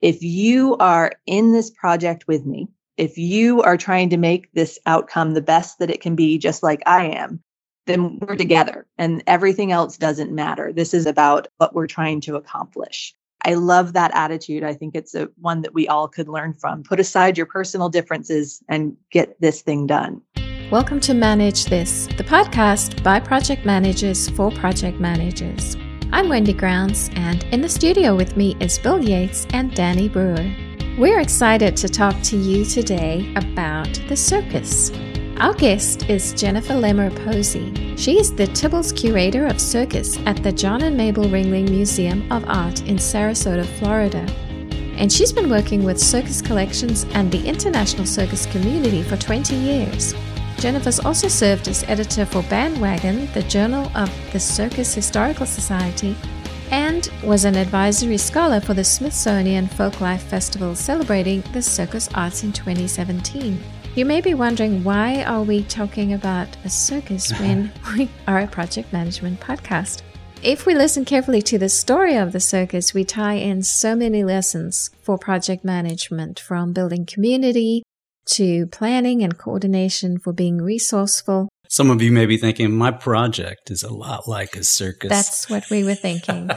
if you are in this project with me, if you are trying to make this outcome the best that it can be, just like I am, then we're together and everything else doesn't matter. This is about what we're trying to accomplish. I love that attitude. I think it's a one that we all could learn from. Put aside your personal differences and get this thing done. Welcome to Manage This, the podcast by project managers for project managers. I'm Wendy Grounds, and in the studio with me is Bill Yates and Danny Brewer. We're excited to talk to you today about the circus. Our guest is Jennifer Lemmer Posey. She is the Tibbals Curator of Circus at the John and Mabel Ringling Museum of Art in Sarasota, Florida. And she's been working with circus collections and the international circus community for 20 years. Jennifer's also served as editor for Bandwagon, the journal of the Circus Historical Society, and was an advisory scholar for the Smithsonian Folklife Festival celebrating the circus arts in 2017. You may be wondering why are we talking about a circus when we are a project management podcast? If we listen carefully to the story of the circus, we tie in so many lessons for project management from building community to planning and coordination for being resourceful. Some of you may be thinking, my project is a lot like a circus. That's what we were thinking.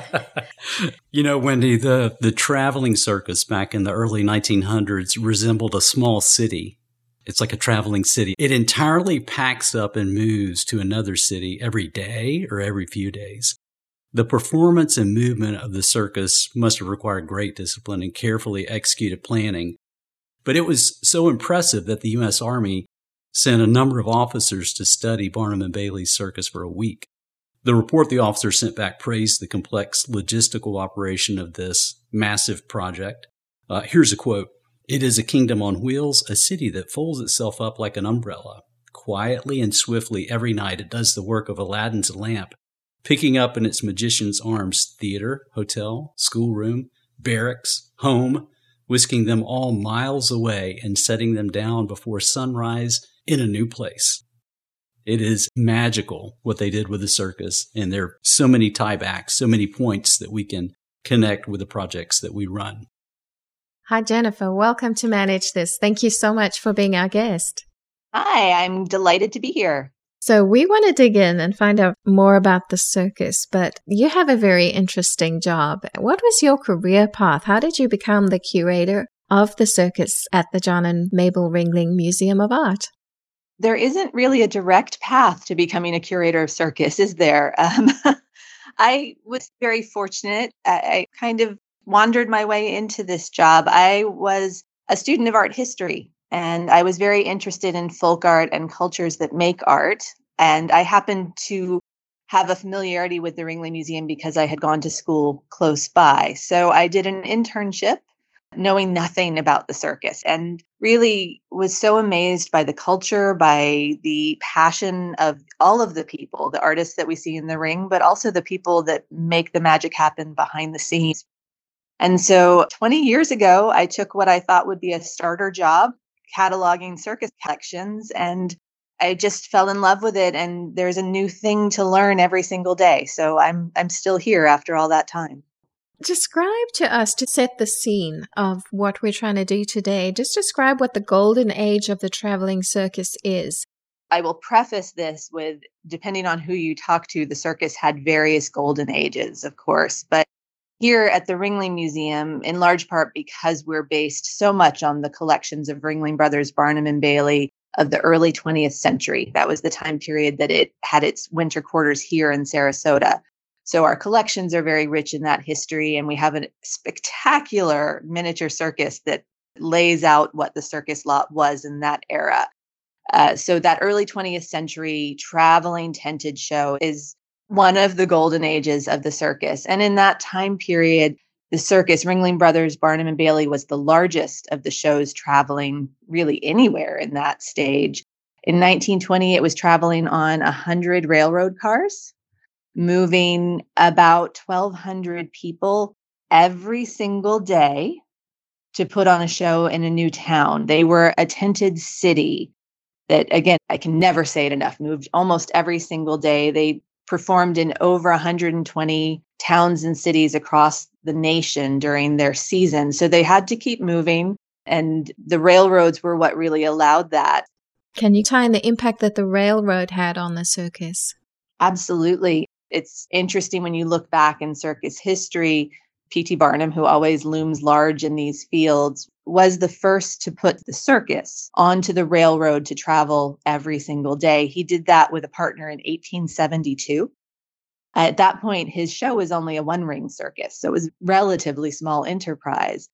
you know, Wendy, the, the traveling circus back in the early 1900s resembled a small city it's like a traveling city. It entirely packs up and moves to another city every day or every few days. The performance and movement of the circus must have required great discipline and carefully executed planning. But it was so impressive that the U.S. Army sent a number of officers to study Barnum and Bailey's circus for a week. The report the officers sent back praised the complex logistical operation of this massive project. Uh, here's a quote. It is a kingdom on wheels, a city that folds itself up like an umbrella. Quietly and swiftly every night it does the work of Aladdin's lamp, picking up in its magician's arms theater, hotel, schoolroom, barracks, home, whisking them all miles away and setting them down before sunrise in a new place. It is magical what they did with the circus, and there are so many tiebacks, so many points that we can connect with the projects that we run. Hi, Jennifer. Welcome to Manage This. Thank you so much for being our guest. Hi, I'm delighted to be here. So, we want to dig in and find out more about the circus, but you have a very interesting job. What was your career path? How did you become the curator of the circus at the John and Mabel Ringling Museum of Art? There isn't really a direct path to becoming a curator of circus, is there? Um, I was very fortunate. I, I kind of wandered my way into this job. I was a student of art history and I was very interested in folk art and cultures that make art. And I happened to have a familiarity with the Ringling Museum because I had gone to school close by. So I did an internship knowing nothing about the circus and really was so amazed by the culture, by the passion of all of the people, the artists that we see in the ring, but also the people that make the magic happen behind the scenes. And so 20 years ago, I took what I thought would be a starter job, cataloging circus collections, and I just fell in love with it. And there's a new thing to learn every single day. So I'm I'm still here after all that time. Describe to us to set the scene of what we're trying to do today. Just describe what the golden age of the traveling circus is. I will preface this with depending on who you talk to, the circus had various golden ages, of course, but here at the Ringling Museum, in large part because we're based so much on the collections of Ringling Brothers, Barnum and Bailey of the early 20th century. That was the time period that it had its winter quarters here in Sarasota. So our collections are very rich in that history, and we have a spectacular miniature circus that lays out what the circus lot was in that era. Uh, so that early 20th century traveling tented show is one of the golden ages of the circus. And in that time period, the circus, Ringling Brothers, Barnum and Bailey, was the largest of the shows traveling really anywhere in that stage. In 1920, it was traveling on 100 railroad cars, moving about 1,200 people every single day to put on a show in a new town. They were a tented city that, again, I can never say it enough, moved almost every single day. They performed in over 120 towns and cities across the nation during their season. So they had to keep moving, and the railroads were what really allowed that. Can you tie in the impact that the railroad had on the circus? Absolutely. It's interesting when you look back in circus history. P.T. Barnum, who always looms large in these fields, was the first to put the circus onto the railroad to travel every single day. He did that with a partner in 1872. At that point, his show was only a one ring circus, so it was a relatively small enterprise.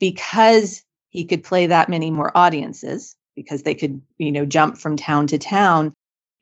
Because he could play that many more audiences, because they could, you know, jump from town to town,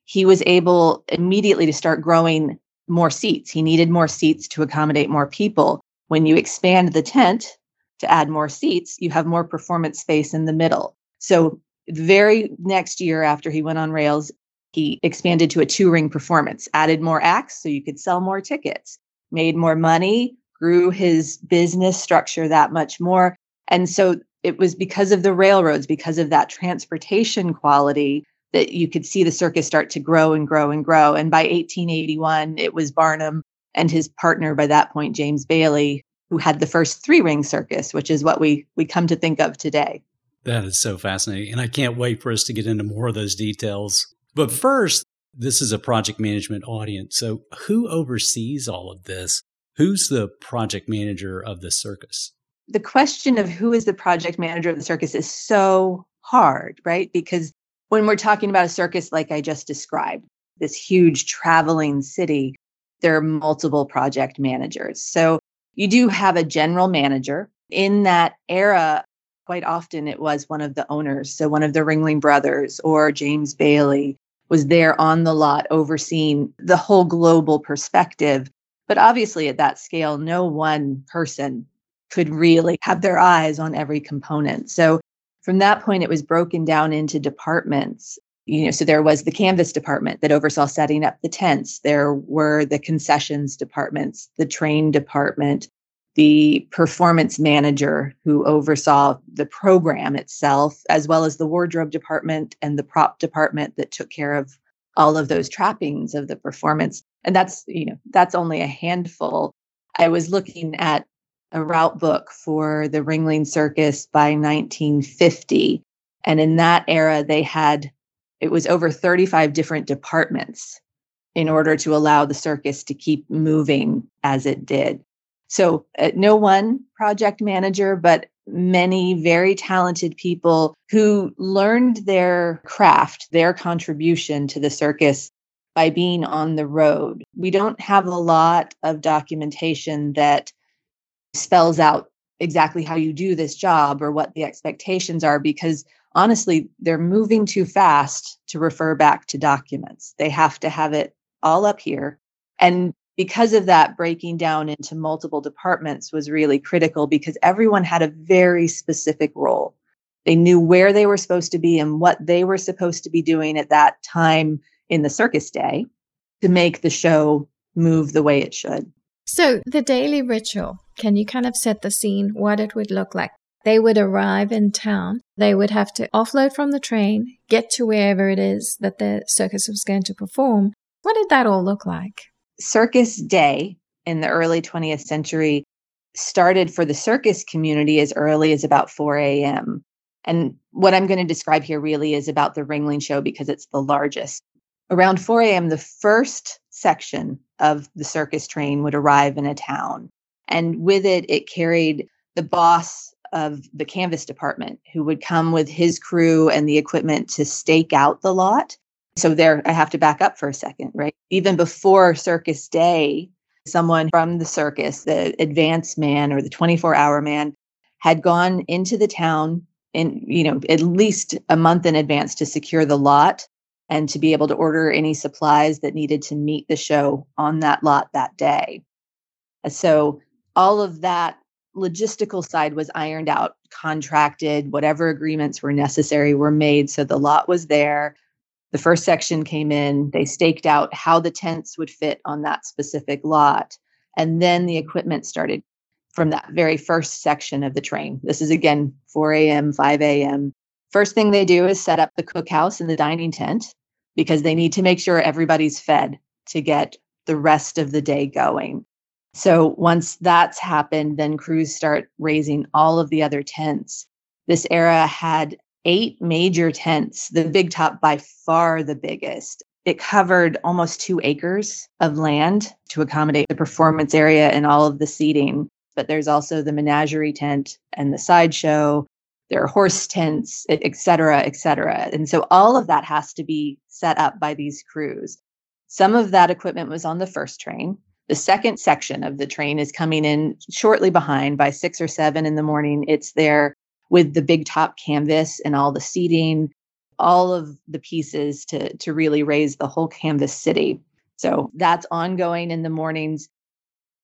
he was able immediately to start growing more seats. He needed more seats to accommodate more people. When you expand the tent to add more seats, you have more performance space in the middle. So, the very next year after he went on rails, he expanded to a two ring performance, added more acts so you could sell more tickets, made more money, grew his business structure that much more. And so it was because of the railroads, because of that transportation quality that you could see the circus start to grow and grow and grow. And by 1881, it was Barnum and his partner by that point, James Bailey, who had the first three ring circus, which is what we we come to think of today. That is so fascinating. And I can't wait for us to get into more of those details but first, this is a project management audience. So who oversees all of this? Who's the project manager of the circus? The question of who is the project manager of the circus is so hard, right? Because when we're talking about a circus like I just described, this huge traveling city, there are multiple project managers. So you do have a general manager. In that era, quite often it was one of the owners. So one of the Ringling brothers or James Bailey was there on the lot overseeing the whole global perspective. But obviously, at that scale, no one person could really have their eyes on every component. So from that point, it was broken down into departments. You know, so there was the canvas department that oversaw setting up the tents. There were the concessions departments, the train department, the performance manager who oversaw the program itself, as well as the wardrobe department and the prop department that took care of all of those trappings of the performance. And that's, you know, that's only a handful. I was looking at a route book for the Ringling Circus by 1950. And in that era, they had, it was over 35 different departments in order to allow the circus to keep moving as it did. So, uh, no one project manager, but many very talented people who learned their craft, their contribution to the circus by being on the road. We don't have a lot of documentation that spells out exactly how you do this job or what the expectations are because honestly, they're moving too fast to refer back to documents. They have to have it all up here. And because of that, breaking down into multiple departments was really critical because everyone had a very specific role. They knew where they were supposed to be and what they were supposed to be doing at that time in the circus day to make the show move the way it should. So, the daily ritual, can you kind of set the scene what it would look like? They would arrive in town. They would have to offload from the train, get to wherever it is that the circus was going to perform. What did that all look like? Circus Day in the early 20th century started for the circus community as early as about 4 a.m. And what I'm going to describe here really is about the Ringling Show because it's the largest. Around 4 a.m., the first section of the circus train would arrive in a town. And with it, it carried the boss of the canvas department who would come with his crew and the equipment to stake out the lot so there, I have to back up for a second, right? Even before circus day, someone from the circus, the advance man or the 24 hour man, had gone into the town in, you know, at least a month in advance to secure the lot and to be able to order any supplies that needed to meet the show on that lot that day. So all of that logistical side was ironed out, contracted, whatever agreements were necessary were made. So the lot was there. The first section came in, they staked out how the tents would fit on that specific lot. And then the equipment started from that very first section of the train. This is again 4 a.m., 5 a.m. First thing they do is set up the cookhouse and the dining tent because they need to make sure everybody's fed to get the rest of the day going. So once that's happened, then crews start raising all of the other tents. This era had eight major tents, the big top by far the biggest. It covered almost two acres of land to accommodate the performance area and all of the seating. But there's also the menagerie tent and the sideshow. There are horse tents, et cetera, et cetera. And so all of that has to be set up by these crews. Some of that equipment was on the first train. The second section of the train is coming in shortly behind by six or seven in the morning. It's there with the big top canvas and all the seating, all of the pieces to, to really raise the whole canvas city. So that's ongoing in the mornings.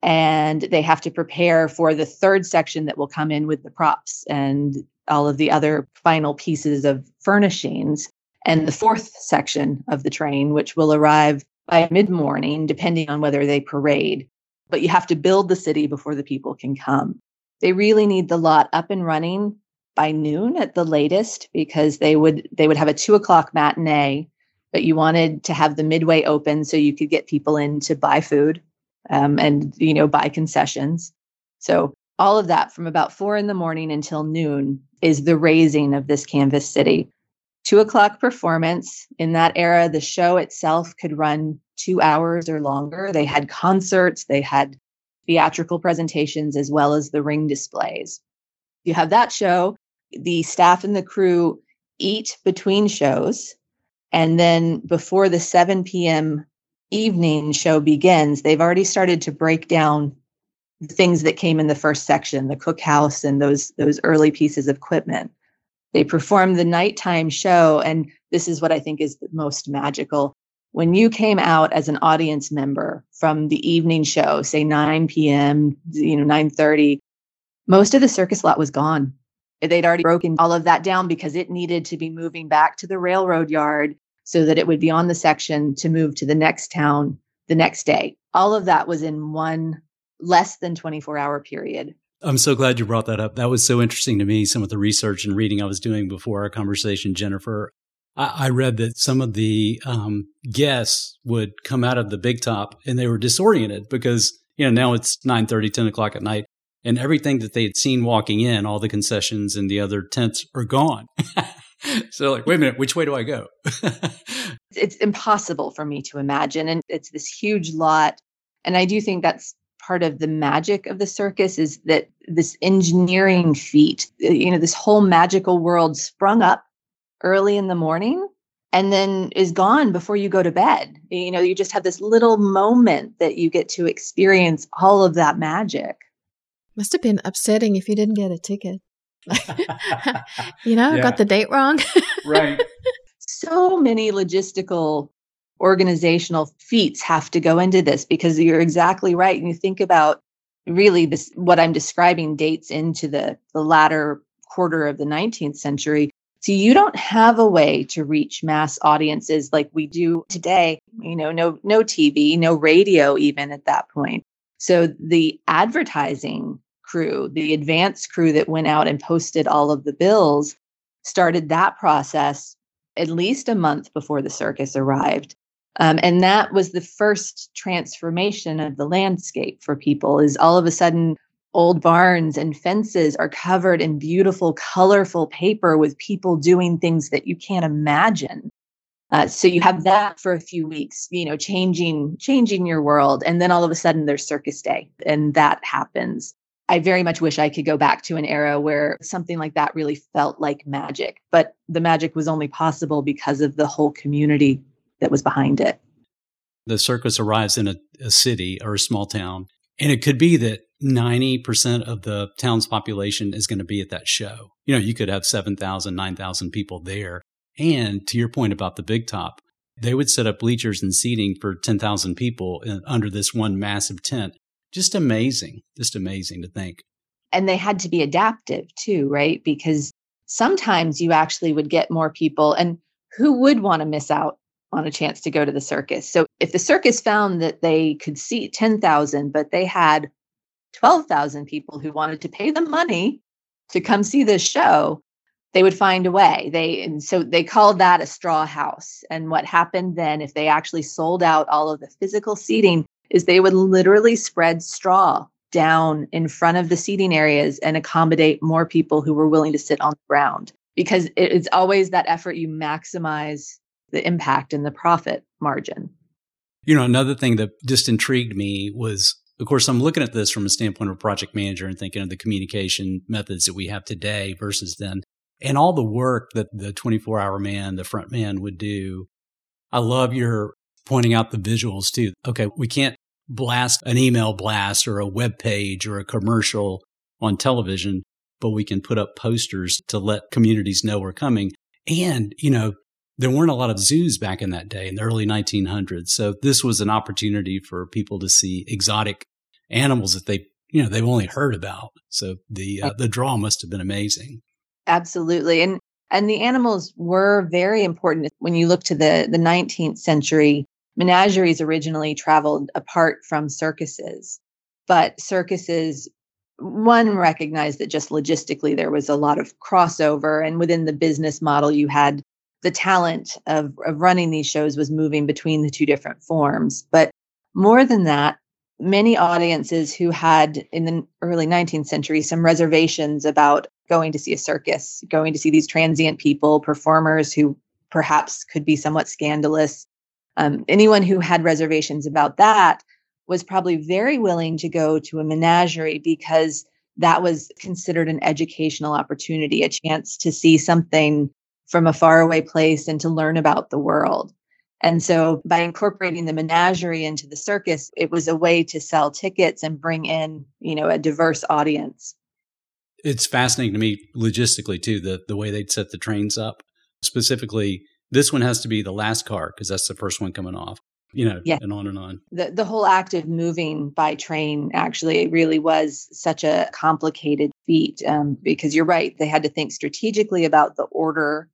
And they have to prepare for the third section that will come in with the props and all of the other final pieces of furnishings. And the fourth section of the train, which will arrive by mid morning, depending on whether they parade. But you have to build the city before the people can come. They really need the lot up and running by noon at the latest because they would they would have a two o'clock matinee but you wanted to have the midway open so you could get people in to buy food um, and you know buy concessions so all of that from about four in the morning until noon is the raising of this canvas city two o'clock performance in that era the show itself could run two hours or longer they had concerts they had theatrical presentations as well as the ring displays you have that show the staff and the crew eat between shows. And then before the 7 p.m. evening show begins, they've already started to break down things that came in the first section, the cookhouse and those those early pieces of equipment. They perform the nighttime show, and this is what I think is the most magical. When you came out as an audience member from the evening show, say 9 p.m., you know, 9:30, most of the circus lot was gone they'd already broken all of that down because it needed to be moving back to the railroad yard so that it would be on the section to move to the next town the next day. All of that was in one less than 24 hour period. I'm so glad you brought that up. That was so interesting to me. Some of the research and reading I was doing before our conversation, Jennifer. I, I read that some of the um, guests would come out of the big top and they were disoriented because, you know, now it's 9 30, 10 o'clock at night and everything that they had seen walking in, all the concessions and the other tents are gone. so like, wait a minute, which way do I go? it's impossible for me to imagine. And it's this huge lot. And I do think that's part of the magic of the circus is that this engineering feat, uh, you know, this whole magical world sprung up early in the morning and then is gone before you go to bed. You know, you just have this little moment that you get to experience all of that magic. Must have been upsetting if you didn't get a ticket. you know, yeah. got the date wrong. right. So many logistical organizational feats have to go into this because you're exactly right. And you think about really this what I'm describing dates into the the latter quarter of the 19th century. So you don't have a way to reach mass audiences like we do today. You know, no no TV, no radio even at that point. So the advertising crew, the advance crew that went out and posted all of the bills, started that process at least a month before the circus arrived. Um, and that was the first transformation of the landscape for people is all of a sudden old barns and fences are covered in beautiful colorful paper with people doing things that you can't imagine uh, so you have that for a few weeks you know changing changing your world and then all of a sudden there's circus day and that happens I very much wish I could go back to an era where something like that really felt like magic. But the magic was only possible because of the whole community that was behind it. The circus arrives in a, a city or a small town, and it could be that 90% of the town's population is going to be at that show. You know, you could have 7,000, 9,000 people there. And to your point about the big top, they would set up bleachers and seating for 10,000 people in, under this one massive tent just amazing, just amazing to think. And they had to be adaptive too, right? Because sometimes you actually would get more people, and who would want to miss out on a chance to go to the circus? So if the circus found that they could seat 10,000, but they had 12,000 people who wanted to pay them money to come see this show, they would find a way. They and so they called that a straw house. And what happened then, if they actually sold out all of the physical seating, is they would literally spread straw down in front of the seating areas and accommodate more people who were willing to sit on the ground because it's always that effort you maximize the impact and the profit margin. You know, another thing that just intrigued me was, of course, I'm looking at this from a standpoint of a project manager and thinking of the communication methods that we have today versus then, and all the work that the 24 hour man, the front man would do. I love your pointing out the visuals too. Okay, we can't blast an email blast or a web page or a commercial on television, but we can put up posters to let communities know we're coming. And, you know, there weren't a lot of zoos back in that day in the early 1900s. So this was an opportunity for people to see exotic animals that they, you know, they've only heard about. So the uh, the draw must have been amazing. Absolutely. And and the animals were very important when you look to the the 19th century menageries originally traveled apart from circuses, but circuses one recognized that just logistically there was a lot of crossover and within the business model you had the talent of, of running these shows was moving between the two different forms. But more than that many audiences who had in the early 19th century some reservations about going to see a circus going to see these transient people performers who perhaps could be somewhat scandalous. Um, anyone who had reservations about that was probably very willing to go to a menagerie because that was considered an educational opportunity, a chance to see something from a faraway place and to learn about the world. And so by incorporating the menagerie into the circus, it was a way to sell tickets and bring in, you know, a diverse audience. It's fascinating to me logistically too, the the way they'd set the trains up. Specifically, this one has to be the last car because that's the first one coming off you know yeah. and on and on the, the whole act of moving by train actually really was such a complicated feat um, because you're right they had to think strategically about the order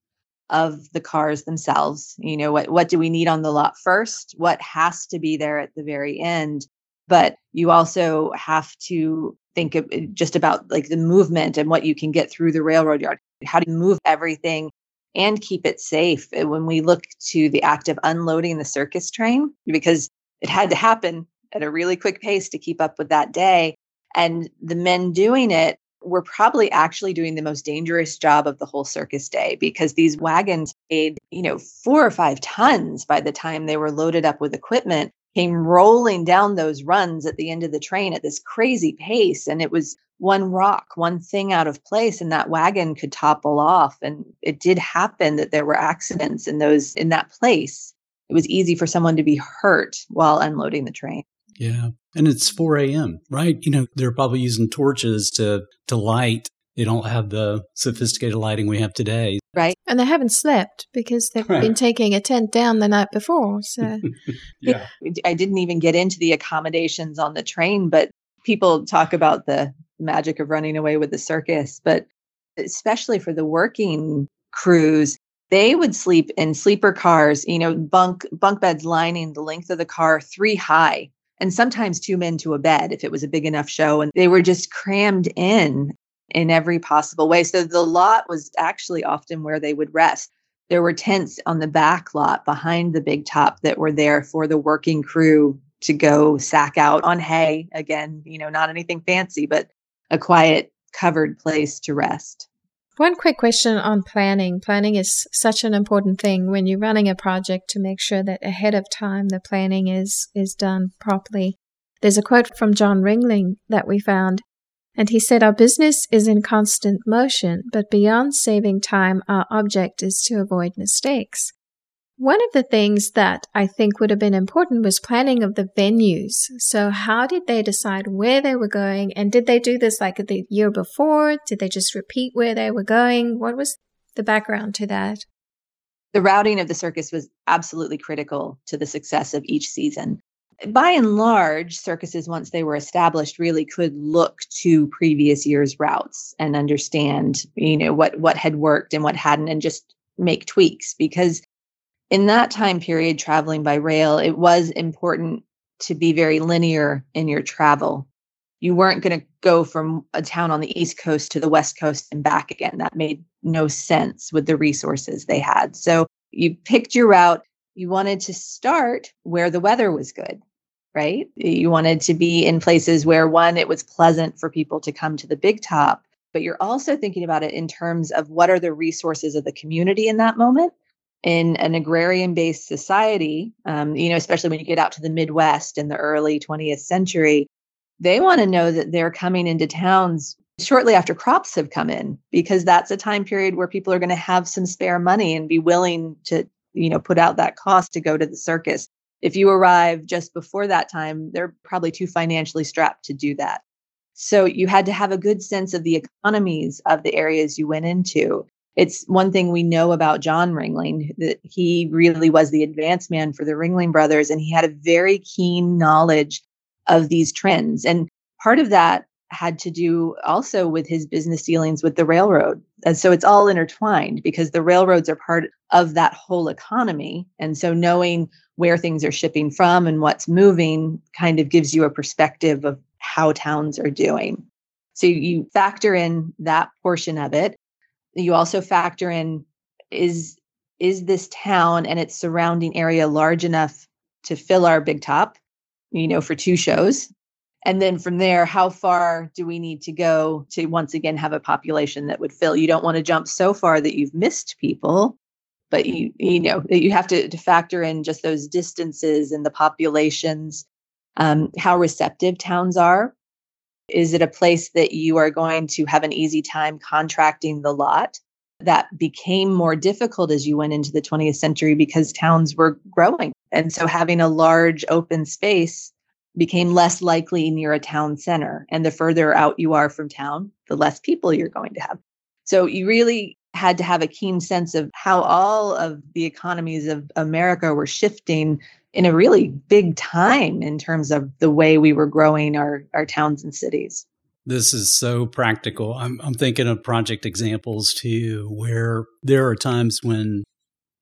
of the cars themselves you know what what do we need on the lot first what has to be there at the very end but you also have to think eh, just about like the movement and what you can get through the railroad yard how do you move everything and keep it safe. When we look to the act of unloading the circus train, because it had to happen at a really quick pace to keep up with that day. And the men doing it were probably actually doing the most dangerous job of the whole circus day because these wagons weighed, you know, four or five tons by the time they were loaded up with equipment, came rolling down those runs at the end of the train at this crazy pace. And it was one rock, one thing out of place, and that wagon could topple off. And it did happen that there were accidents in those in that place. It was easy for someone to be hurt while unloading the train. Yeah. And it's 4 a.m., right? You know, they're probably using torches to to light. They don't have the sophisticated lighting we have today. Right. And they haven't slept because they've right. been taking a tent down the night before. So yeah. I didn't even get into the accommodations on the train, but people talk about the magic of running away with the circus, but especially for the working crews, they would sleep in sleeper cars, you know, bunk bunk beds lining the length of the car three high, and sometimes two men to a bed if it was a big enough show. And they were just crammed in in every possible way. So the lot was actually often where they would rest. There were tents on the back lot behind the big top that were there for the working crew to go sack out on hay. Again, you know, not anything fancy, but a quiet, covered place to rest. One quick question on planning. Planning is such an important thing when you're running a project to make sure that ahead of time the planning is is done properly. There's a quote from John Ringling that we found, and he said, Our business is in constant motion, but beyond saving time, our object is to avoid mistakes. One of the things that I think would have been important was planning of the venues. So, how did they decide where they were going? And did they do this like the year before? Did they just repeat where they were going? What was the background to that? The routing of the circus was absolutely critical to the success of each season. By and large, circuses, once they were established, really could look to previous year's routes and understand, you know, what what had worked and what hadn't, and just make tweaks because in that time period, traveling by rail, it was important to be very linear in your travel. You weren't going to go from a town on the East Coast to the West Coast and back again. That made no sense with the resources they had. So you picked your route. You wanted to start where the weather was good, right? You wanted to be in places where one, it was pleasant for people to come to the big top, but you're also thinking about it in terms of what are the resources of the community in that moment. In an agrarian based society, um, you know, especially when you get out to the Midwest in the early 20th century, they want to know that they're coming into towns shortly after crops have come in because that's a time period where people are going to have some spare money and be willing to you know put out that cost to go to the circus. If you arrive just before that time they're probably too financially strapped to do that. So you had to have a good sense of the economies of the areas you went into it's one thing we know about john ringling that he really was the advance man for the ringling brothers and he had a very keen knowledge of these trends and part of that had to do also with his business dealings with the railroad. And so it's all intertwined because the railroads are part of that whole economy. And so knowing where things are shipping from and what's moving kind of gives you a perspective of how towns are doing. So you factor in that portion of it. You also factor in is is this town and its surrounding area large enough to fill our big top, you know, for two shows? and then from there how far do we need to go to once again have a population that would fill you don't want to jump so far that you've missed people but you you know you have to, to factor in just those distances and the populations um, how receptive towns are is it a place that you are going to have an easy time contracting the lot that became more difficult as you went into the 20th century because towns were growing and so having a large open space became less likely near a town center. And the further out you are from town, the less people you're going to have. So you really had to have a keen sense of how all of the economies of America were shifting in a really big time in terms of the way we were growing our, our towns and cities. This is so practical. I'm, I'm thinking of project examples too, where there are times when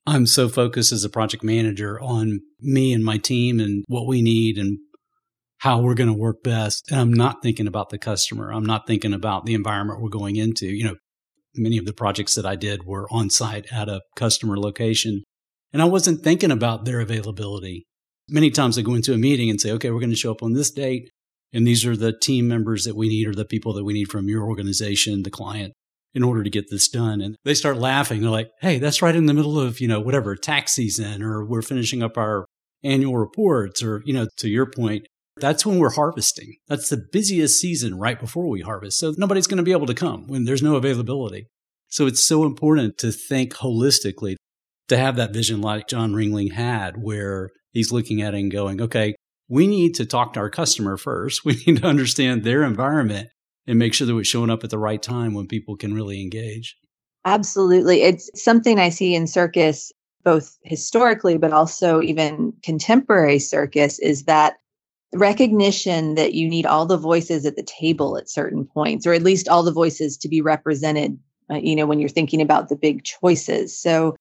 I'm so focused as a project manager on me and my team and what we need and how we're going to work best. And I'm not thinking about the customer. I'm not thinking about the environment we're going into. You know, many of the projects that I did were on site at a customer location and I wasn't thinking about their availability. Many times I go into a meeting and say, okay, we're going to show up on this date. And these are the team members that we need or the people that we need from your organization, the client, in order to get this done. And they start laughing. They're like, hey, that's right in the middle of, you know, whatever tax season, or we're finishing up our annual reports, or, you know, to your point, that's when we're harvesting. That's the busiest season right before we harvest. So nobody's going to be able to come when there's no availability. So it's so important to think holistically, to have that vision like John Ringling had, where he's looking at it and going, okay, we need to talk to our customer first. We need to understand their environment and make sure that we're showing up at the right time when people can really engage. Absolutely. It's something I see in circus, both historically, but also even contemporary circus, is that recognition that you need all the voices at the table at certain points, or at least all the voices to be represented, uh, you know, when you're thinking about the big choices. So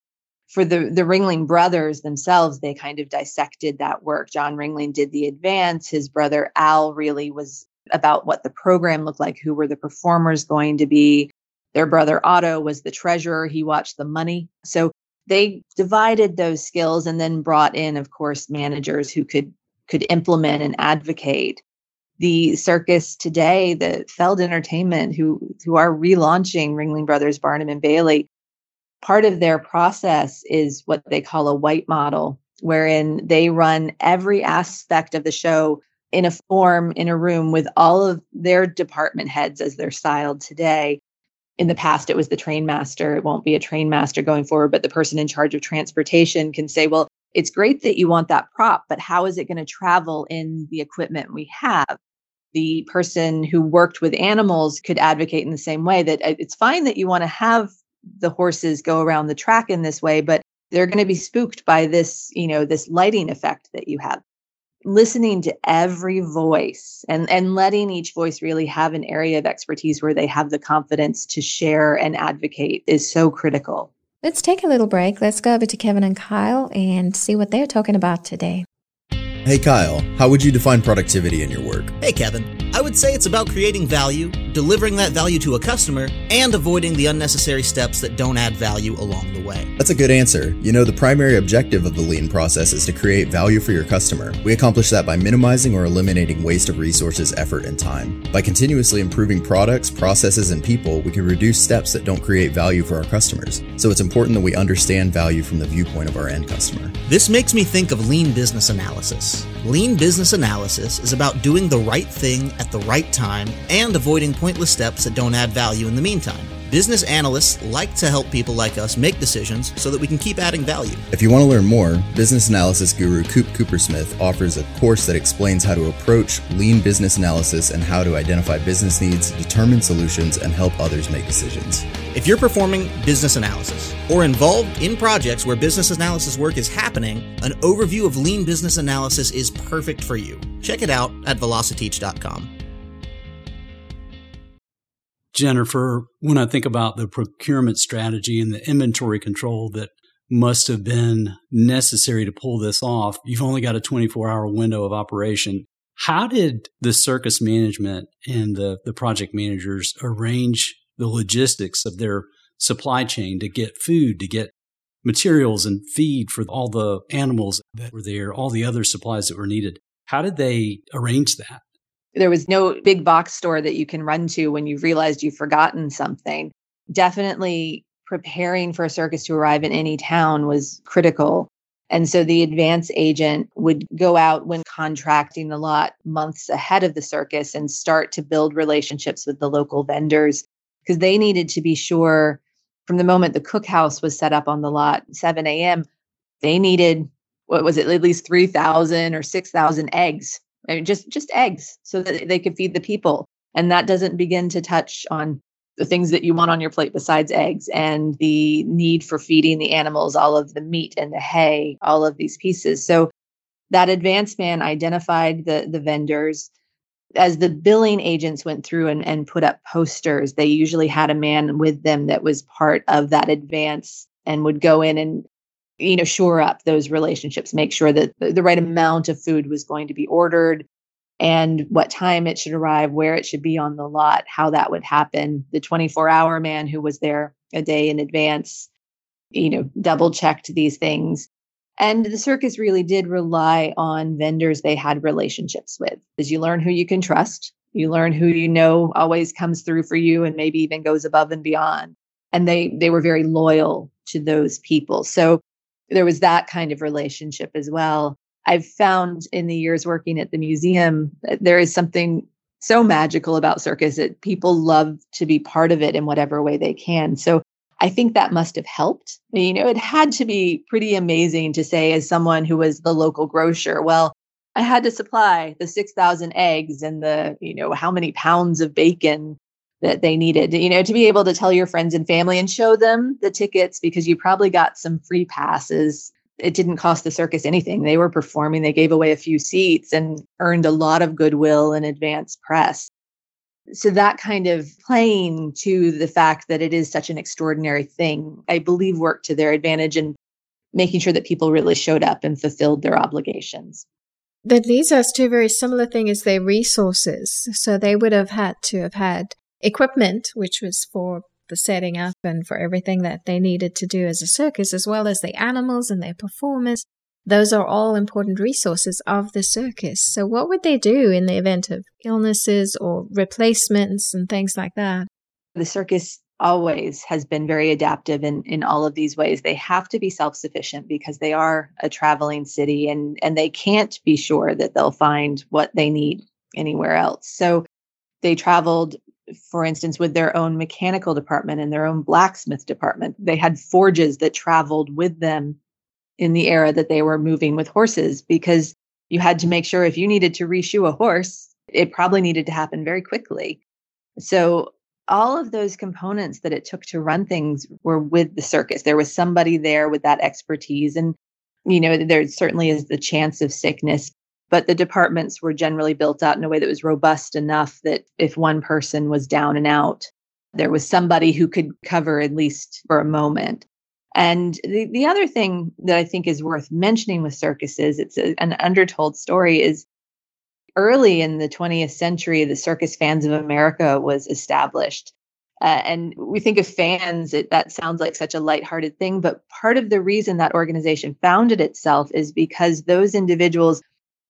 for the the Ringling brothers themselves, they kind of dissected that work. John Ringling did the advance. His brother Al really was about what the program looked like, who were the performers going to be. Their brother Otto was the treasurer. He watched the money. So they divided those skills and then brought in, of course, managers who could could implement and advocate. The circus today, the Feld Entertainment, who who are relaunching Ringling Brothers Barnum and Bailey, part of their process is what they call a white model, wherein they run every aspect of the show in a form in a room with all of their department heads as they're styled today. In the past, it was the train master. It won't be a train master going forward, but the person in charge of transportation can say, well, it's great that you want that prop, but how is it going to travel in the equipment we have? The person who worked with animals could advocate in the same way that it's fine that you want to have the horses go around the track in this way, but they're going to be spooked by this, you know, this lighting effect that you have. Listening to every voice and, and letting each voice really have an area of expertise where they have the confidence to share and advocate is so critical. Let's take a little break. Let's go over to Kevin and Kyle and see what they're talking about today. Hey, Kyle, how would you define productivity in your work? Hey, Kevin. I would say it's about creating value, delivering that value to a customer, and avoiding the unnecessary steps that don't add value along the way. That's a good answer. You know, the primary objective of the lean process is to create value for your customer. We accomplish that by minimizing or eliminating waste of resources, effort, and time. By continuously improving products, processes, and people, we can reduce steps that don't create value for our customers. So it's important that we understand value from the viewpoint of our end customer. This makes me think of lean business analysis. Lean business analysis is about doing the right thing at the right time and avoiding pointless steps that don't add value in the meantime. Business analysts like to help people like us make decisions so that we can keep adding value. If you want to learn more, business analysis guru Kupe Kupersmith offers a course that explains how to approach lean business analysis and how to identify business needs, determine solutions, and help others make decisions. If you're performing business analysis or involved in projects where business analysis work is happening, an overview of lean business analysis is perfect for you. Check it out at velociteach.com. Jennifer, when I think about the procurement strategy and the inventory control that must have been necessary to pull this off, you've only got a 24 hour window of operation. How did the circus management and the, the project managers arrange the logistics of their supply chain to get food, to get materials and feed for all the animals that were there, all the other supplies that were needed? How did they arrange that? There was no big box store that you can run to when you've realized you've forgotten something. Definitely preparing for a circus to arrive in any town was critical. And so the advance agent would go out when contracting the lot months ahead of the circus and start to build relationships with the local vendors because they needed to be sure from the moment the cookhouse was set up on the lot, 7 a.m., they needed, what was it, at least 3,000 or 6,000 eggs I mean, just just eggs so that they could feed the people and that doesn't begin to touch on the things that you want on your plate besides eggs and the need for feeding the animals all of the meat and the hay all of these pieces. So that advanced man identified the the vendors. As the billing agents went through and, and put up posters they usually had a man with them that was part of that advance and would go in and you know shore up those relationships make sure that the, right amount of food was going to be ordered and what time it should arrive where it should be on the lot how that would happen. The 24 hour man who was there a day in advance you know double checked these things. And the circus really did rely on vendors they had relationships with. As you learn who you can trust. You learn who you know always comes through for you and maybe even goes above and beyond. And they they were very loyal to those people. So there was that kind of relationship as well. I've found in the years working at the museum, eh, there is something so magical about circus that people love to be part of it in whatever way they can. So I think that must have helped. You know, it had to be pretty amazing to say, as someone who was the local grocer, well, I had to supply the 6,000 eggs and the, you know, how many pounds of bacon that they needed, you know, to be able to tell your friends and family and show them the tickets because you probably got some free passes. It didn't cost the circus anything. They were performing, they gave away a few seats and earned a lot of goodwill and advance press. So, that kind of playing to the fact that it is such an extraordinary thing, I believe worked to their advantage and making sure that people really showed up and fulfilled their obligations. That leads us to a very similar thing as their resources. So, they would have had to have had equipment, which was for the setting up and for everything that they needed to do as a circus, as well as the animals and their performers. Those are all important resources of the circus. So, what would they do in the event of illnesses or replacements and things like that? The circus always has been very adaptive in, in all of these ways. They have to be self sufficient because they are a traveling city and, and they can't be sure that they'll find what they need anywhere else. So, they traveled for instance, with their own mechanical department and their own blacksmith department. They had forges that traveled with them in the era that they were moving with horses because you had to make sure if you needed to reshoe a horse, it probably needed to happen very quickly. So, all of those components that it took to run things were with the circus. There was somebody there with that expertise. And, you know, there certainly is the chance of sickness, but the departments were generally built out in a way that was robust enough that if one person was down and out, there was somebody who could cover at least for a moment. And the, the other thing that I think is worth mentioning with circuses, it's a, an undertold story, is early in the 20th century, the Circus Fans of America was established. Uh, and we think of fans, it, that sounds like such a lighthearted thing. But part of the reason that organization founded itself is because those individuals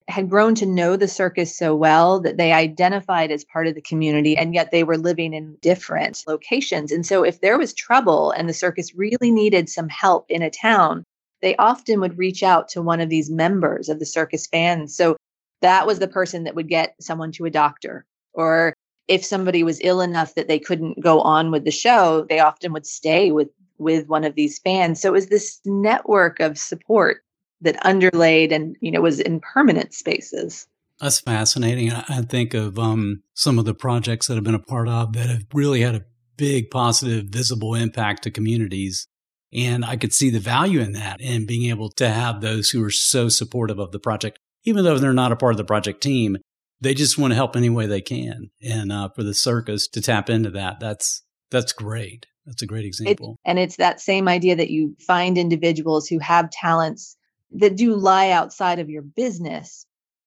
had grown to know the circus so well that they identified as part of the community and yet they were living in different locations. And so if there was trouble and the circus really needed some help in a town, they often would reach out to one of these members of the circus fans. So that was the person that would get someone to a doctor or if somebody was ill enough that they couldn't go on with the show, they often would stay with with one of these fans. So it was this network of support that underlaid and you know was in permanent spaces. That's fascinating. I think of um, some of the projects that I've been a part of that have really had a big positive, visible impact to communities. And I could see the value in that and being able to have those who are so supportive of the project, even though they're not a part of the project team, they just want to help any way they can. And uh, for the circus to tap into that, that's that's great. That's a great example. It, and it's that same idea that you find individuals who have talents that do lie outside of your business.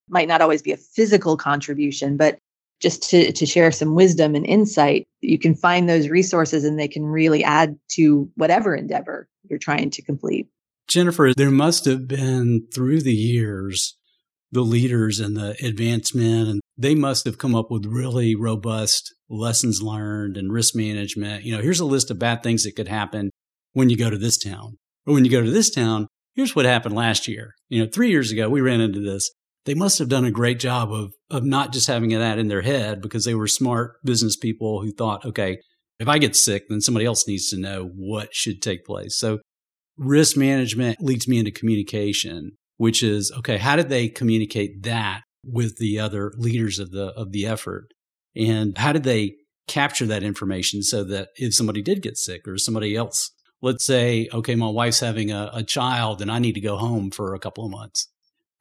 Might not always be a physical contribution, but just to, to share some wisdom and insight, you can find those resources and they can really add to whatever endeavor you're trying to complete. Jennifer, there must have been through the years the leaders and the advancement, and they must have come up with really robust lessons learned and risk management. You know, here's a list of bad things that could happen when you go to this town. Or when you go to this town, here's what happened last year. You know, three years ago, we ran into this. They must have done a great job of, of not just having that in their head because they were smart business people who thought, okay, if I get sick, then somebody else needs to know what should take place. So risk management leads me into communication which is okay, how did they communicate that with the other leaders of the of the effort? And how did they capture that information so that if somebody did get sick or somebody else, let's say, okay, my wife's having a, a child and I need to go home for a couple of months.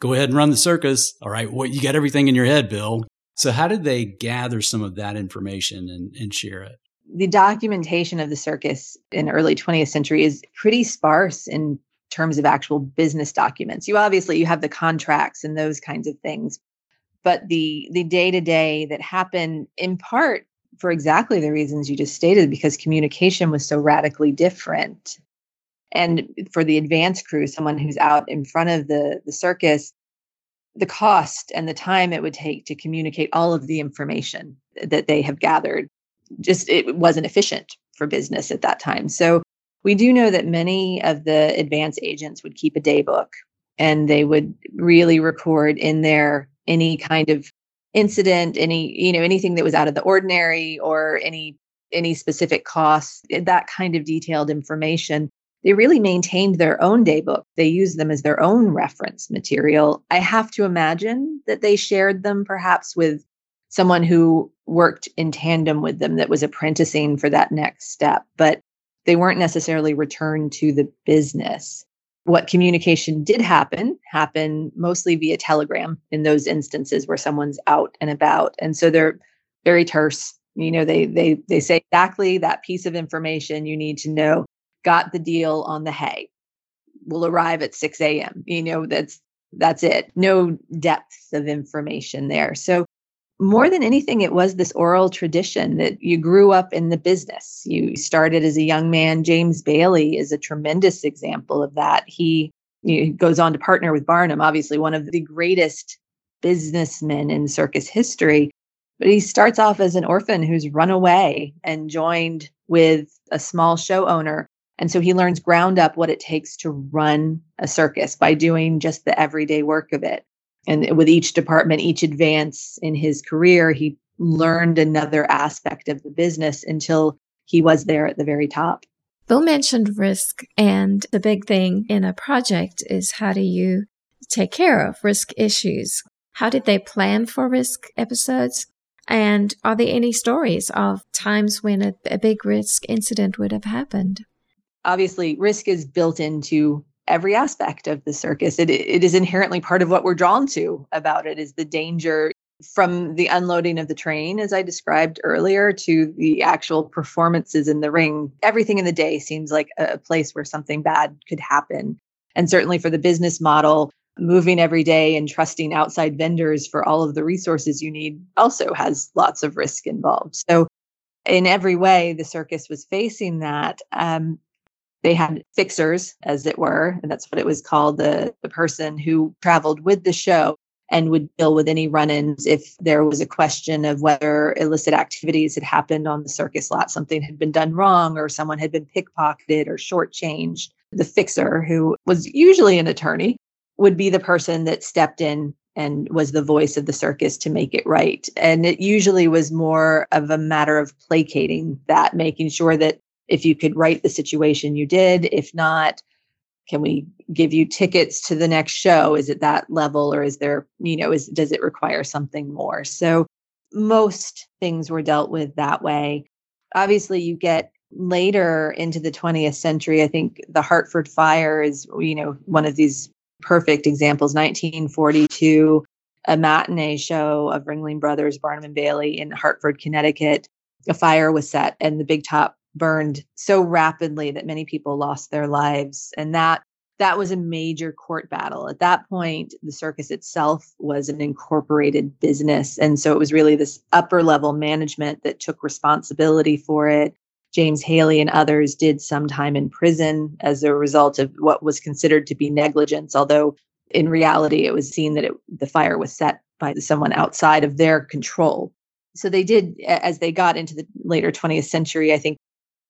Go ahead and run the circus. All right, well, you got everything in your head, Bill. So how did they gather some of that information and, and share it? the documentation of the circus in early 20th century is pretty sparse in terms of actual business documents. You obviously you have the contracts and those kinds of things, but the the day to day that happened in part for exactly the reasons you just stated because communication was so radically different. And for the advance crew, someone who's out in front of the the circus, the cost and the time it would take to communicate all of the information that they have gathered just it wasn't efficient for business at that time. So we do know that many of the advance agents would keep a day book and they would really record in there any kind of incident, any, you know, anything that was out of the ordinary or any any specific costs, eh, that kind of detailed information. They really maintained their own day book. They used them as their own reference material. I have to imagine that they shared them perhaps with someone who worked in tandem with them that was apprenticing for that next step. But they weren't necessarily returned to the business. What communication did happen happen mostly via telegram in those instances where someone's out and about. And so they're very terse. You know, they they they say exactly that piece of information you need to know. Got the deal on the hay. Will arrive at 6 a.m. You know, that's that's it. No depth of information there. So more than anything, it was this oral tradition that you grew up in the business. You started as a young man. James Bailey is a tremendous example of that. He, he goes on to partner with Barnum, obviously one of the greatest businessmen in circus history. But he starts off as an orphan who's run away and joined with a small show owner. And so he learns ground up what it takes to run a circus by doing just the everyday work of it and with each department, each advance in his career, he learned another aspect of the business until he was there at the very top. Bill mentioned risk, and the big thing in a project is how do you take care of risk issues? How did they plan for risk episodes? And are there any stories of times when a, a big risk incident would have happened? Obviously, risk is built into every aspect of the circus. It, it is inherently part of what we're drawn to about it is the danger from the unloading of the train, as I described earlier, to the actual performances in the ring. Everything in the day seems like a place where something bad could happen. And certainly for the business model, moving every day and trusting outside vendors for all of the resources you need also has lots of risk involved. So, in every way, the circus was facing that. Um, they had fixers, as it were, and that's what it was called the, the person who traveled with the show and would deal with any run ins if there was a question of whether illicit activities had happened on the circus lot, something had been done wrong, or someone had been pickpocketed or shortchanged. The fixer, who was usually an attorney, would be the person that stepped in and was the voice of the circus to make it right. And it usually was more of a matter of placating that, making sure that if you could write the situation, you did. If not, can we give you tickets to the next show? Is it that level or is there, you know, is does it require something more? So most things were dealt with that way. Obviously, you get later into the 20th century, I think the Hartford fire is, you know, one of these perfect examples. 1942, a matinee show of Ringling Brothers, Barnum and Bailey in Hartford, Connecticut. A fire was set and the big top burned so rapidly that many people lost their lives. And that that was a major court battle. At that point the circus itself was an incorporated business. And so it was really this upper level management that took responsibility for it. James haley and others did some time in prison as a result of what was considered to be negligence although in reality it was seen that it, the fire was set by someone outside of their control. So they did as they got into the later 20th century i think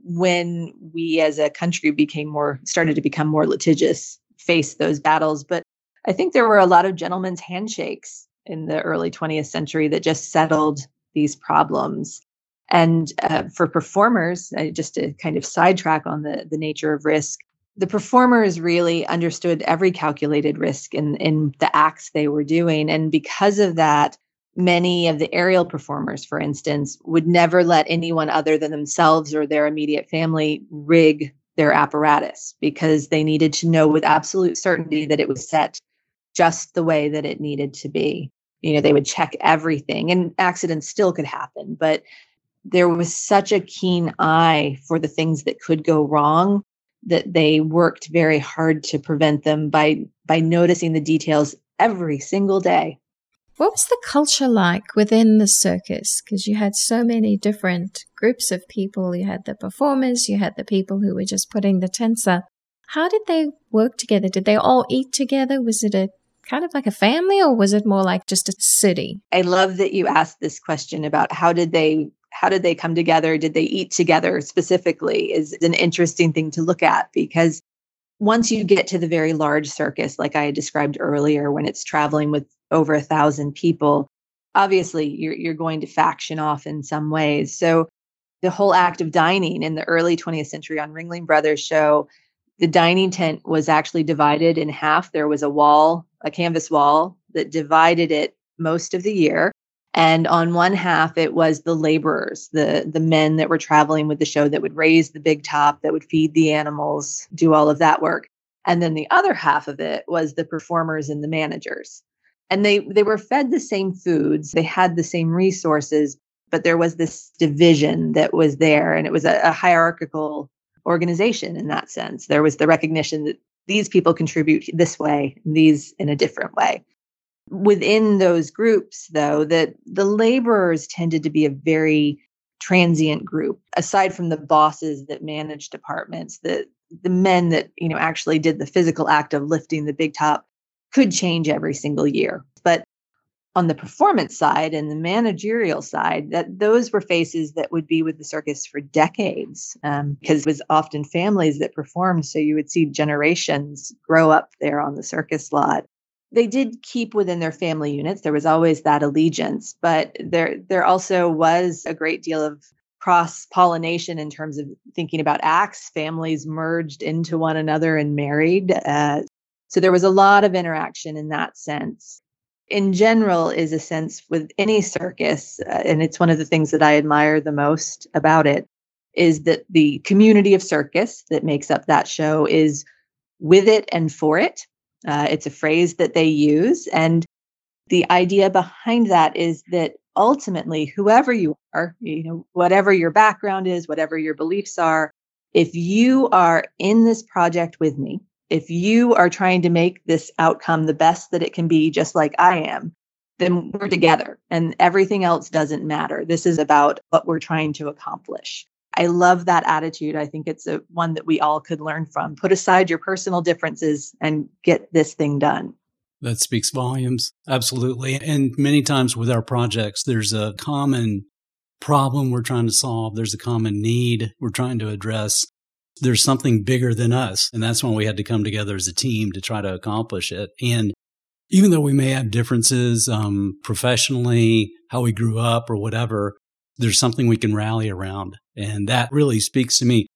when we as a country became more started to become more litigious face those battles. But i think there were a lot of gentlemen's handshakes in the early 20th century that just settled these problems. And uh, for performers uh, just to kind of sidetrack on the the nature of risk the performers really understood every calculated risk in in the acts they were doing. And because of that many of the aerial performers, for instance, would never let anyone other than themselves or their immediate family rig their apparatus because they needed to know with absolute certainty that it was set just the way that it needed to be. You know, they would check everything and accidents still could happen, but there was such a keen eye for the things that could go wrong that they worked very hard to prevent them by by noticing the details every single day what was the culture like within the circus? Because you had so many different groups of people. You had the performers, you had the people who were just putting the tents up. How did they work together? Did they all eat together? Was it a kind of like a family or was it more like just a city? I love that you asked this question about how did they how did they come together? Did they eat together specifically? Is an interesting thing to look at because once you get to the very large circus, like I described earlier, when it's traveling with over a thousand people, obviously you're, you're going to faction off in some ways. So the whole act of dining in the early 20th century on Ringling Brothers show, the dining tent was actually divided in half. There was a wall, a canvas wall that divided it most of the year. And on one half, it was the laborers, the, the men that were traveling with the show that would raise the big top, that would feed the animals, do all of that work. And then the other half of it was the performers and the managers and they they were fed the same foods they had the same resources but there was this division that was there and it was a, a hierarchical organization in that sense. There was the recognition that these people contribute this way these in a different way. Within those groups though that the laborers tended to be a very transient group aside from the bosses that managed departments the the men that you know actually did the physical act of lifting the big top could change every single year. But on the performance side and the managerial side, that those were faces that would be with the circus for decades, um, because it was often families that performed. So you would see generations grow up there on the circus lot. They did keep within their family units. There was always that allegiance, but there there also was a great deal of cross pollination in terms of thinking about acts. Families merged into one another and married. Uh, so there was a lot of interaction in that sense. In general, is a sense with any circus, uh, and it's one of the things that I admire the most about it, is that the community of circus that makes up that show is with it and for it. Uh, it's a phrase that they use. And the idea behind that is that ultimately, whoever you are, you know, whatever your background is, whatever your beliefs are, if you are in this project with me, if you are trying to make this outcome the best that it can be, just like I am, then we're together and everything else doesn't matter. This is about what we're trying to accomplish. I love that attitude. I think it's a one that we all could learn from. Put aside your personal differences and get this thing done. That speaks volumes. Absolutely. And many times with our projects, there's a common problem we're trying to solve. There's a common need we're trying to address. There's something bigger than us. And that's when we had to come together as a team to try to accomplish it. And even though we may have differences um, professionally, how we grew up or whatever, there's something we can rally around. And that really speaks to me.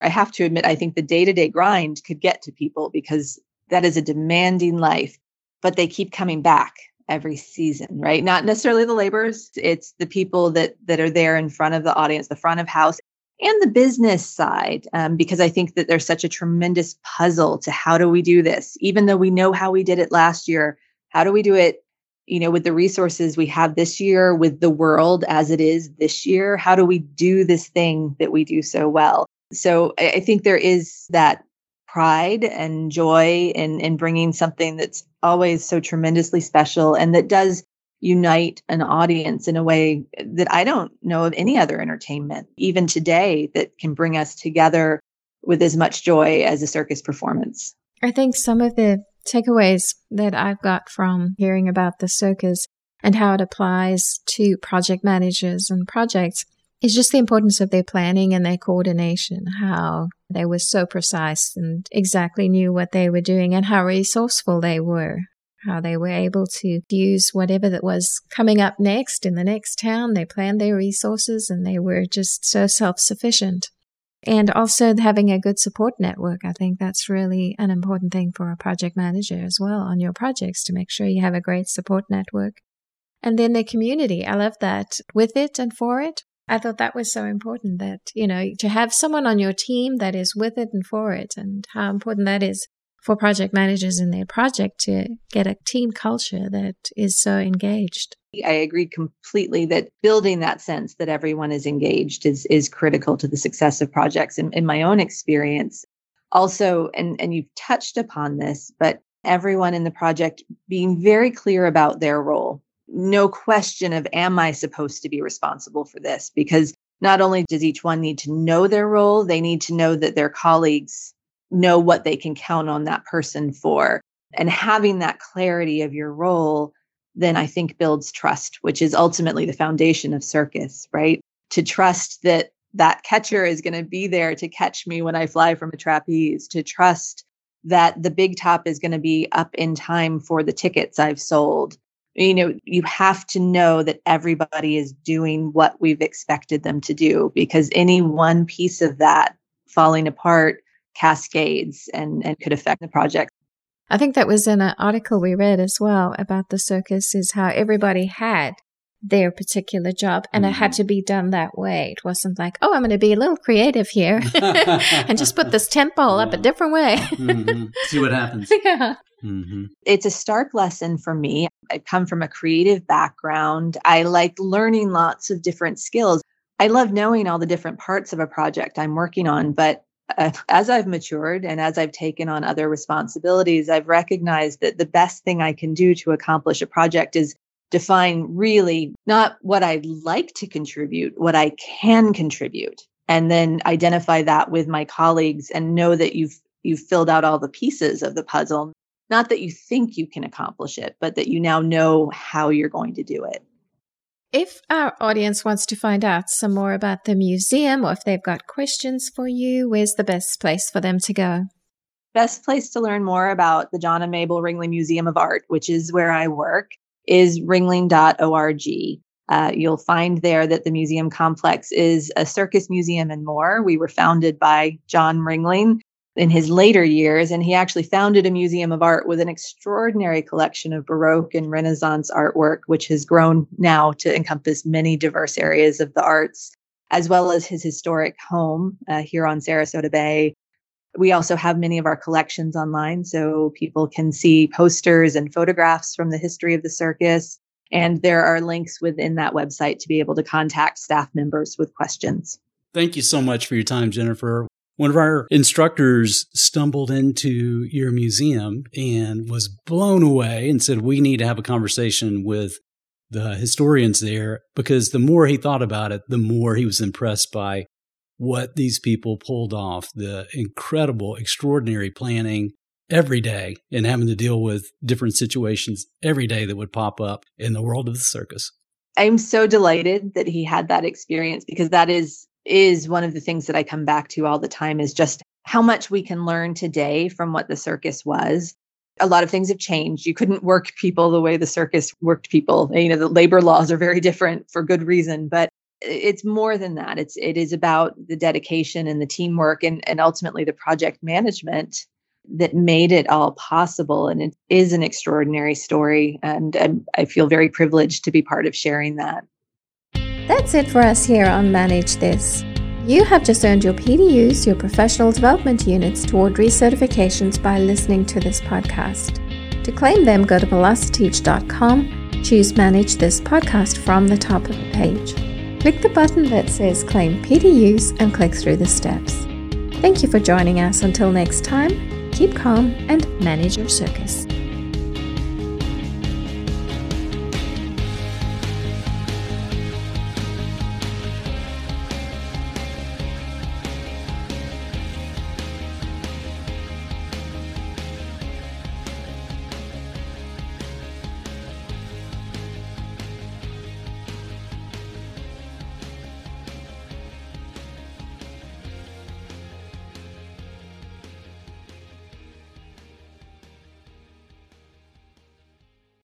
I have to admit, I think the day to day grind could get to people because that is a demanding life, but they keep coming back every season, right? Not necessarily the laborers, it's the people that that are there in front of the audience, the front of house, and the business side, um, because I think that there's such a tremendous puzzle to how do we do this, even though we know how we did it last year. How do we do it, you know, with the resources we have this year, with the world as it is this year? How do we do this thing that we do so well? So I, I think there is that pride and joy in in bringing something that's always so tremendously special and that does unite an audience in a way that I don't know of any other entertainment, even today, that can bring us together with as much joy as a circus performance. I think some of the takeaways that I've got from hearing about the circus and how it applies to project managers and projects is just the importance of their planning and their coordination, how they were so precise and exactly knew what they were doing and how resourceful they were how they were able to use whatever that was coming up next in the next town. They planned their resources and they were just so self sufficient. And also having a good support network. I think that's really an important thing for a project manager as well on your projects to make sure you have a great support network. And then the community. I love that with it and for it. I thought that was so important that, you know, to have someone on your team that is with it and for it and how important that is for project managers in their project to get a team culture that is so engaged. I agree completely that building that sense that everyone is engaged is is critical to the success of projects. In, in my own experience, also, and, and you've touched upon this, but everyone in the project being very clear about their role. No question of, am I supposed to be responsible for this? Because not only does each one need to know their role, they need to know that their colleagues know what they can count on that person for. And having that clarity of your role, then I think builds trust, which is ultimately the foundation of circus, right? To trust that that catcher is going to be there to catch me when I fly from a trapeze, to trust that the big top is going to be up in time for the tickets I've sold. You know, you have to know that everybody is doing what we've expected them to do because any one piece of that falling apart cascades and, and could affect the project. I think that was in an article we read as well about the circus is how everybody had their particular job and mm-hmm. it had mm-hmm. to be done that way. It wasn't like, oh, I'm going to be a little creative here and just put this tent pole yeah. up a different way. mm-hmm. See what happens. Yeah. Mm-hmm. It's a stark lesson for me. I come from a creative background. I like learning lots of different skills. I love knowing all the different parts of a project I'm working on, but Uh, as I've matured and as I've taken on other responsibilities, I've recognized that the best thing I can do to accomplish a project is define really not what I'd like to contribute, what I can contribute, and then identify that with my colleagues and know that you've you've filled out all the pieces of the puzzle. Not that you think you can accomplish it, but that you now know how you're going to do it. If our audience wants to find out some more about the museum or if they've got questions for you, where's the best place for them to go? Best place to learn more about the John and Mabel Ringling Museum of Art, which is where I work, is ringling.org. Uh, you'll find there that the museum complex is a circus museum and more. We were founded by John Ringling in his later years, and he actually founded a museum of art with an extraordinary collection of Baroque and Renaissance artwork, which has grown now to encompass many diverse areas of the arts, as well as his historic home uh, here on Sarasota Bay. We also have many of our collections online, so people can see posters and photographs from the history of the circus. And there are links within that website to be able to contact staff members with questions. Thank you so much for your time, Jennifer. One of our instructors stumbled into your museum and was blown away and said, We need to have a conversation with the historians there because the more he thought about it, the more he was impressed by what these people pulled off the incredible, extraordinary planning every day and having to deal with different situations every day that would pop up in the world of the circus. I'm so delighted that he had that experience because that is is one of the things that I come back to all the time is just how much we can learn today from what the circus was. A lot of things have changed. You couldn't work people the way the circus worked people. You know, the labor laws are very different for good reason, but it's more than that. It's it is about the dedication and the teamwork and and ultimately the project management that made it all possible. And it is an extraordinary story. And I'm, I feel very privileged to be part of sharing that. That's it for us here on Manage This. You have just earned your PDUs, your professional development units, toward recertifications by listening to this podcast. To claim them, go to velociteach.com, choose Manage This podcast from the top of the page. Click the button that says Claim PDUs and click through the steps. Thank you for joining us. Until next time, keep calm and manage your circus.